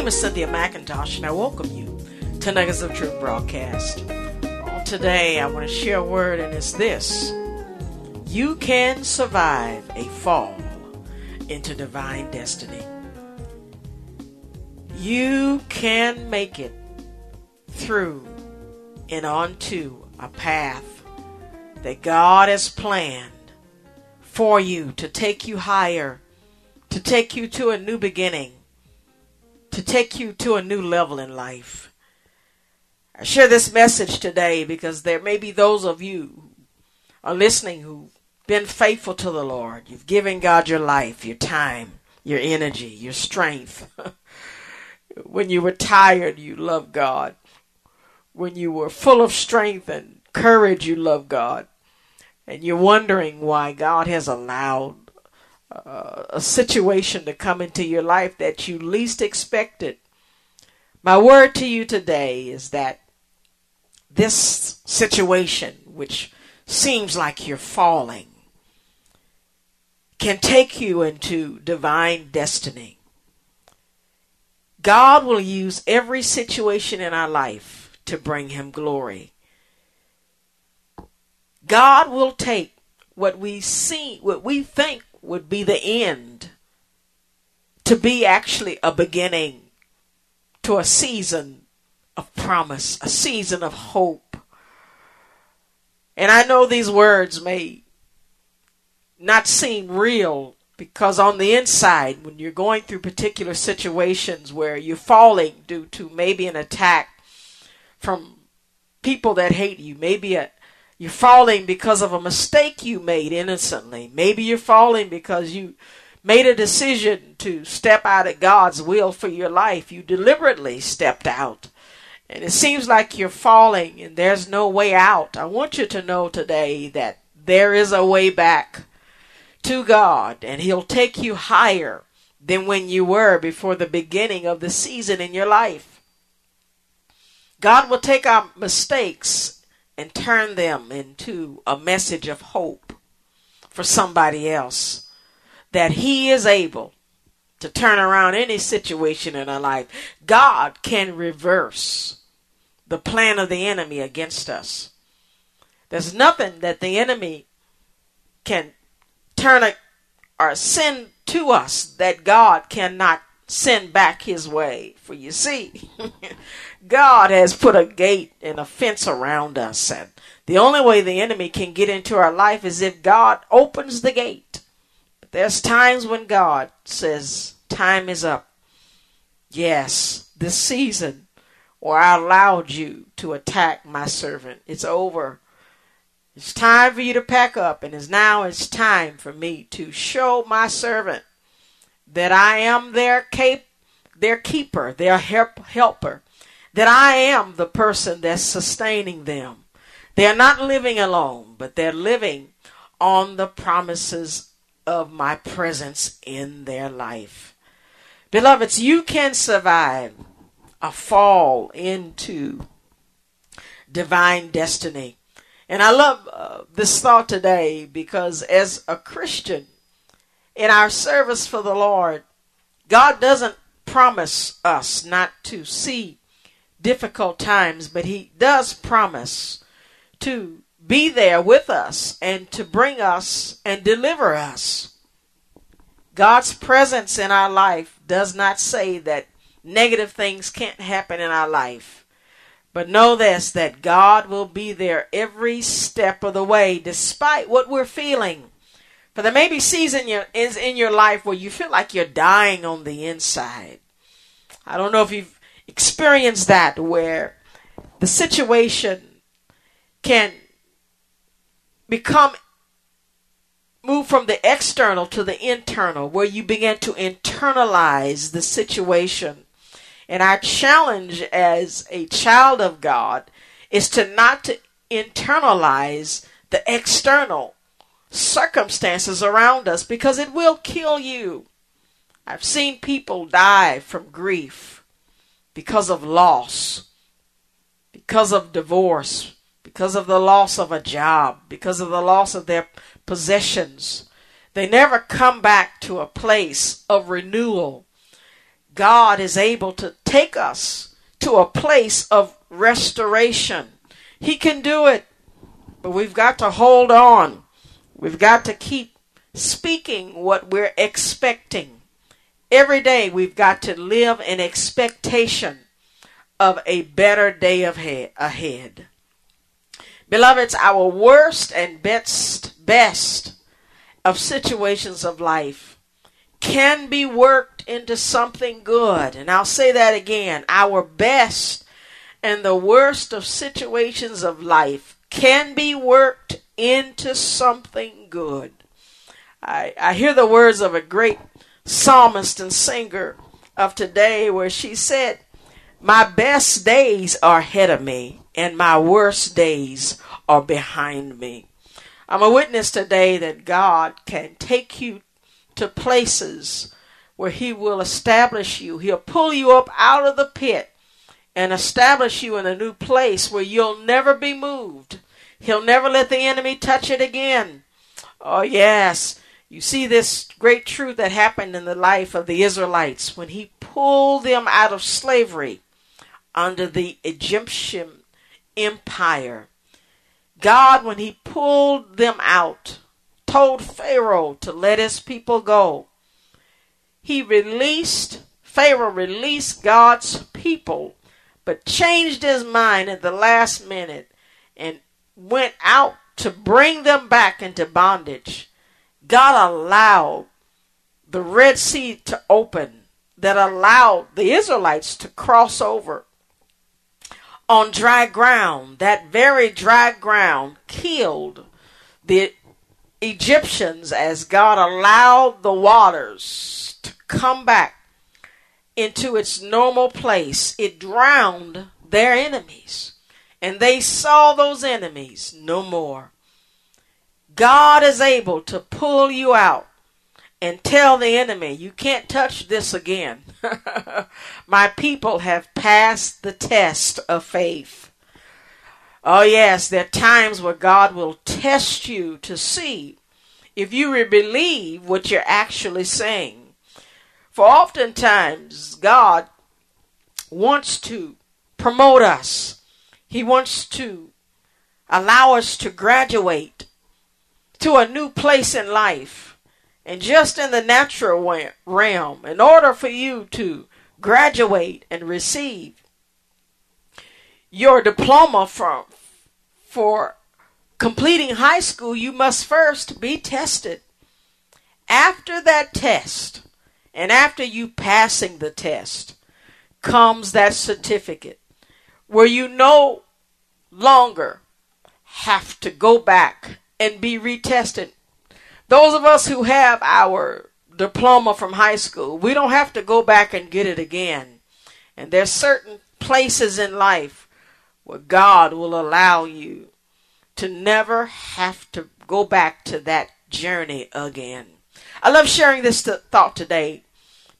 And I welcome you to Nuggets of Truth broadcast. Today, I want to share a word, and it's this You can survive a fall into divine destiny. You can make it through and onto a path that God has planned for you to take you higher, to take you to a new beginning to take you to a new level in life. I share this message today because there may be those of you who are listening who've been faithful to the Lord. You've given God your life, your time, your energy, your strength. when you were tired, you loved God. When you were full of strength and courage, you loved God. And you're wondering why God has allowed uh, a situation to come into your life that you least expected. My word to you today is that this situation, which seems like you're falling, can take you into divine destiny. God will use every situation in our life to bring Him glory. God will take what we see, what we think would be the end to be actually a beginning to a season of promise, a season of hope. And I know these words may not seem real because on the inside, when you're going through particular situations where you're falling due to maybe an attack from people that hate you, maybe a, you're falling because of a mistake you made innocently. Maybe you're falling because you made a decision to step out of God's will for your life. You deliberately stepped out. And it seems like you're falling and there's no way out. I want you to know today that there is a way back to God and He'll take you higher than when you were before the beginning of the season in your life. God will take our mistakes and turn them into a message of hope for somebody else. That He is able to turn around any situation in our life. God can reverse the plan of the enemy against us. There's nothing that the enemy can turn a, or send to us that God cannot send back his way. For you see, God has put a gate and a fence around us. And the only way the enemy can get into our life is if God opens the gate. But there's times when God says, Time is up. Yes, this season where I allowed you to attack my servant, it's over. It's time for you to pack up, and it's now it's time for me to show my servant that I am their cap- their keeper, their help- helper, that I am the person that's sustaining them. They're not living alone, but they're living on the promises of my presence in their life. Beloveds, you can survive a fall into divine destiny. And I love uh, this thought today because as a Christian, in our service for the Lord, God doesn't promise us not to see difficult times, but He does promise to be there with us and to bring us and deliver us. God's presence in our life does not say that negative things can't happen in our life, But know this that God will be there every step of the way, despite what we're feeling. There may be season is in your life where you feel like you're dying on the inside. I don't know if you've experienced that where the situation can become move from the external to the internal where you begin to internalize the situation and our challenge as a child of god is to not to internalize the external circumstances around us because it will kill you i've seen people die from grief because of loss because of divorce because of the loss of a job, because of the loss of their possessions. They never come back to a place of renewal. God is able to take us to a place of restoration. He can do it, but we've got to hold on. We've got to keep speaking what we're expecting. Every day we've got to live in expectation of a better day ahead. Beloveds, our worst and best, best of situations of life can be worked into something good. And I'll say that again. Our best and the worst of situations of life can be worked into something good. I, I hear the words of a great psalmist and singer of today where she said, My best days are ahead of me and my worst days are behind me. I'm a witness today that God can take you to places where He will establish you. He'll pull you up out of the pit and establish you in a new place where you'll never be moved. He'll never let the enemy touch it again. Oh, yes. You see this great truth that happened in the life of the Israelites when he pulled them out of slavery under the Egyptian empire. God, when he pulled them out, told Pharaoh to let his people go. He released, Pharaoh released God's people, but changed his mind at the last minute and went out to bring them back into bondage. God allowed the Red Sea to open that allowed the Israelites to cross over on dry ground. That very dry ground killed the Egyptians as God allowed the waters to come back into its normal place. It drowned their enemies, and they saw those enemies no more. God is able to pull you out and tell the enemy, You can't touch this again. My people have passed the test of faith. Oh, yes, there are times where God will test you to see if you believe what you're actually saying. For oftentimes, God wants to promote us, He wants to allow us to graduate to a new place in life. And just in the natural realm, in order for you to graduate and receive your diploma from for completing high school, you must first be tested. After that test, and after you passing the test, comes that certificate where you no longer have to go back and be retested those of us who have our diploma from high school, we don't have to go back and get it again. And there's certain places in life where God will allow you to never have to go back to that journey again. I love sharing this th- thought today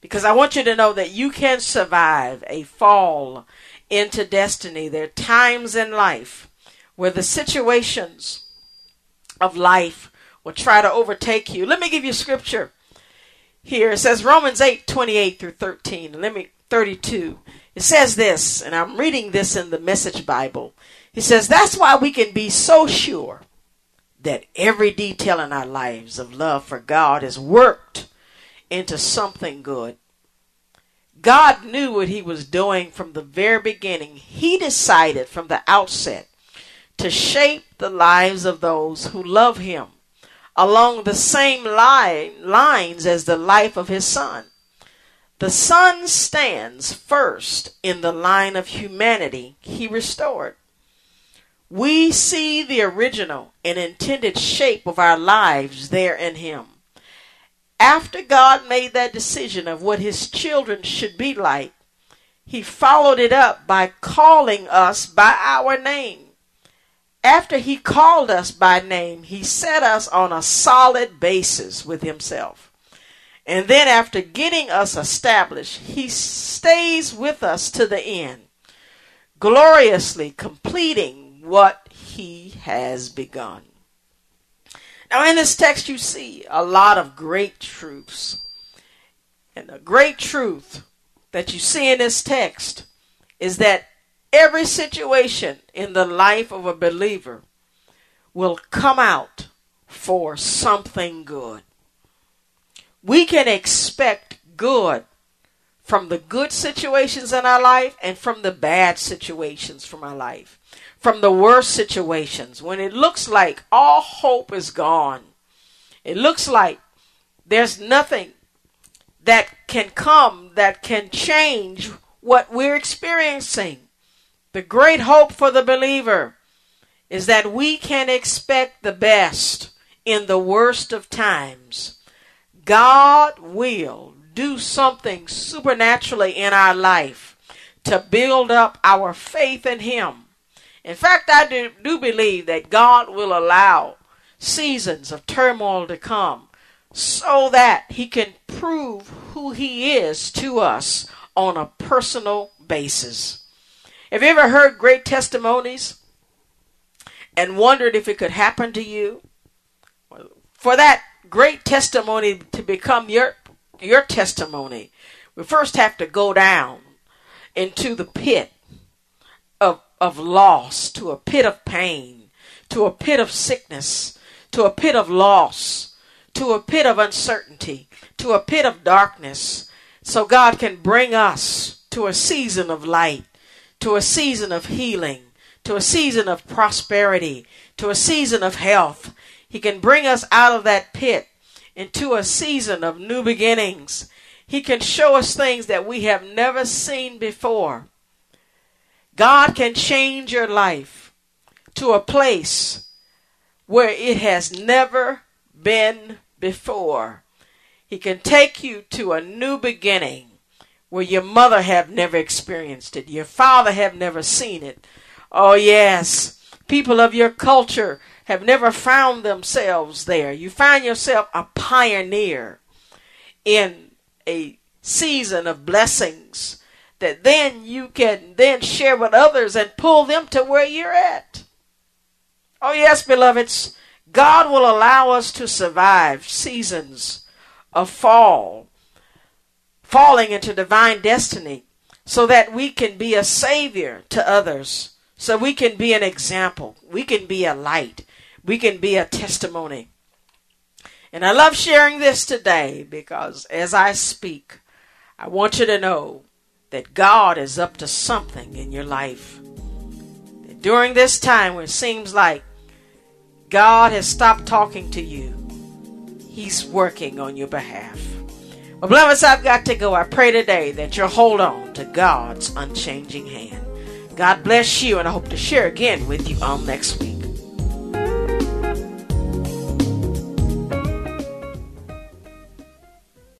because I want you to know that you can survive a fall into destiny. There are times in life where the situations of life will try to overtake you. Let me give you scripture here. It says Romans 8 28 through 13. Let me 32. It says this, and I'm reading this in the Message Bible. He says, That's why we can be so sure that every detail in our lives of love for God is worked into something good. God knew what he was doing from the very beginning. He decided from the outset to shape the lives of those who love him along the same line, lines as the life of his son. The son stands first in the line of humanity he restored. We see the original and intended shape of our lives there in him. After God made that decision of what his children should be like, he followed it up by calling us by our name. After he called us by name, he set us on a solid basis with himself. And then, after getting us established, he stays with us to the end, gloriously completing what he has begun. Now, in this text, you see a lot of great truths. And the great truth that you see in this text is that every situation in the life of a believer will come out for something good. We can expect good from the good situations in our life and from the bad situations from our life from the worst situations, when it looks like all hope is gone, it looks like there's nothing that can come that can change what we're experiencing. The great hope for the believer is that we can expect the best in the worst of times. God will do something supernaturally in our life to build up our faith in Him in fact, I do, do believe that God will allow seasons of turmoil to come so that He can prove who He is to us on a personal basis. Have you ever heard great testimonies and wondered if it could happen to you? For that great testimony to become your your testimony, we first have to go down into the pit of loss, to a pit of pain, to a pit of sickness, to a pit of loss, to a pit of uncertainty, to a pit of darkness, so God can bring us to a season of light, to a season of healing, to a season of prosperity, to a season of health. He can bring us out of that pit into a season of new beginnings. He can show us things that we have never seen before. God can change your life to a place where it has never been before. He can take you to a new beginning where your mother have never experienced it, your father have never seen it. Oh yes, people of your culture have never found themselves there. You find yourself a pioneer in a season of blessings that then you can then share with others and pull them to where you're at. Oh, yes, beloveds, God will allow us to survive seasons of fall, falling into divine destiny, so that we can be a savior to others, so we can be an example, we can be a light, we can be a testimony. And I love sharing this today because as I speak, I want you to know that God is up to something in your life. That during this time when it seems like God has stopped talking to you, He's working on your behalf. Well, beloveds, I've got to go. I pray today that you'll hold on to God's unchanging hand. God bless you, and I hope to share again with you all next week.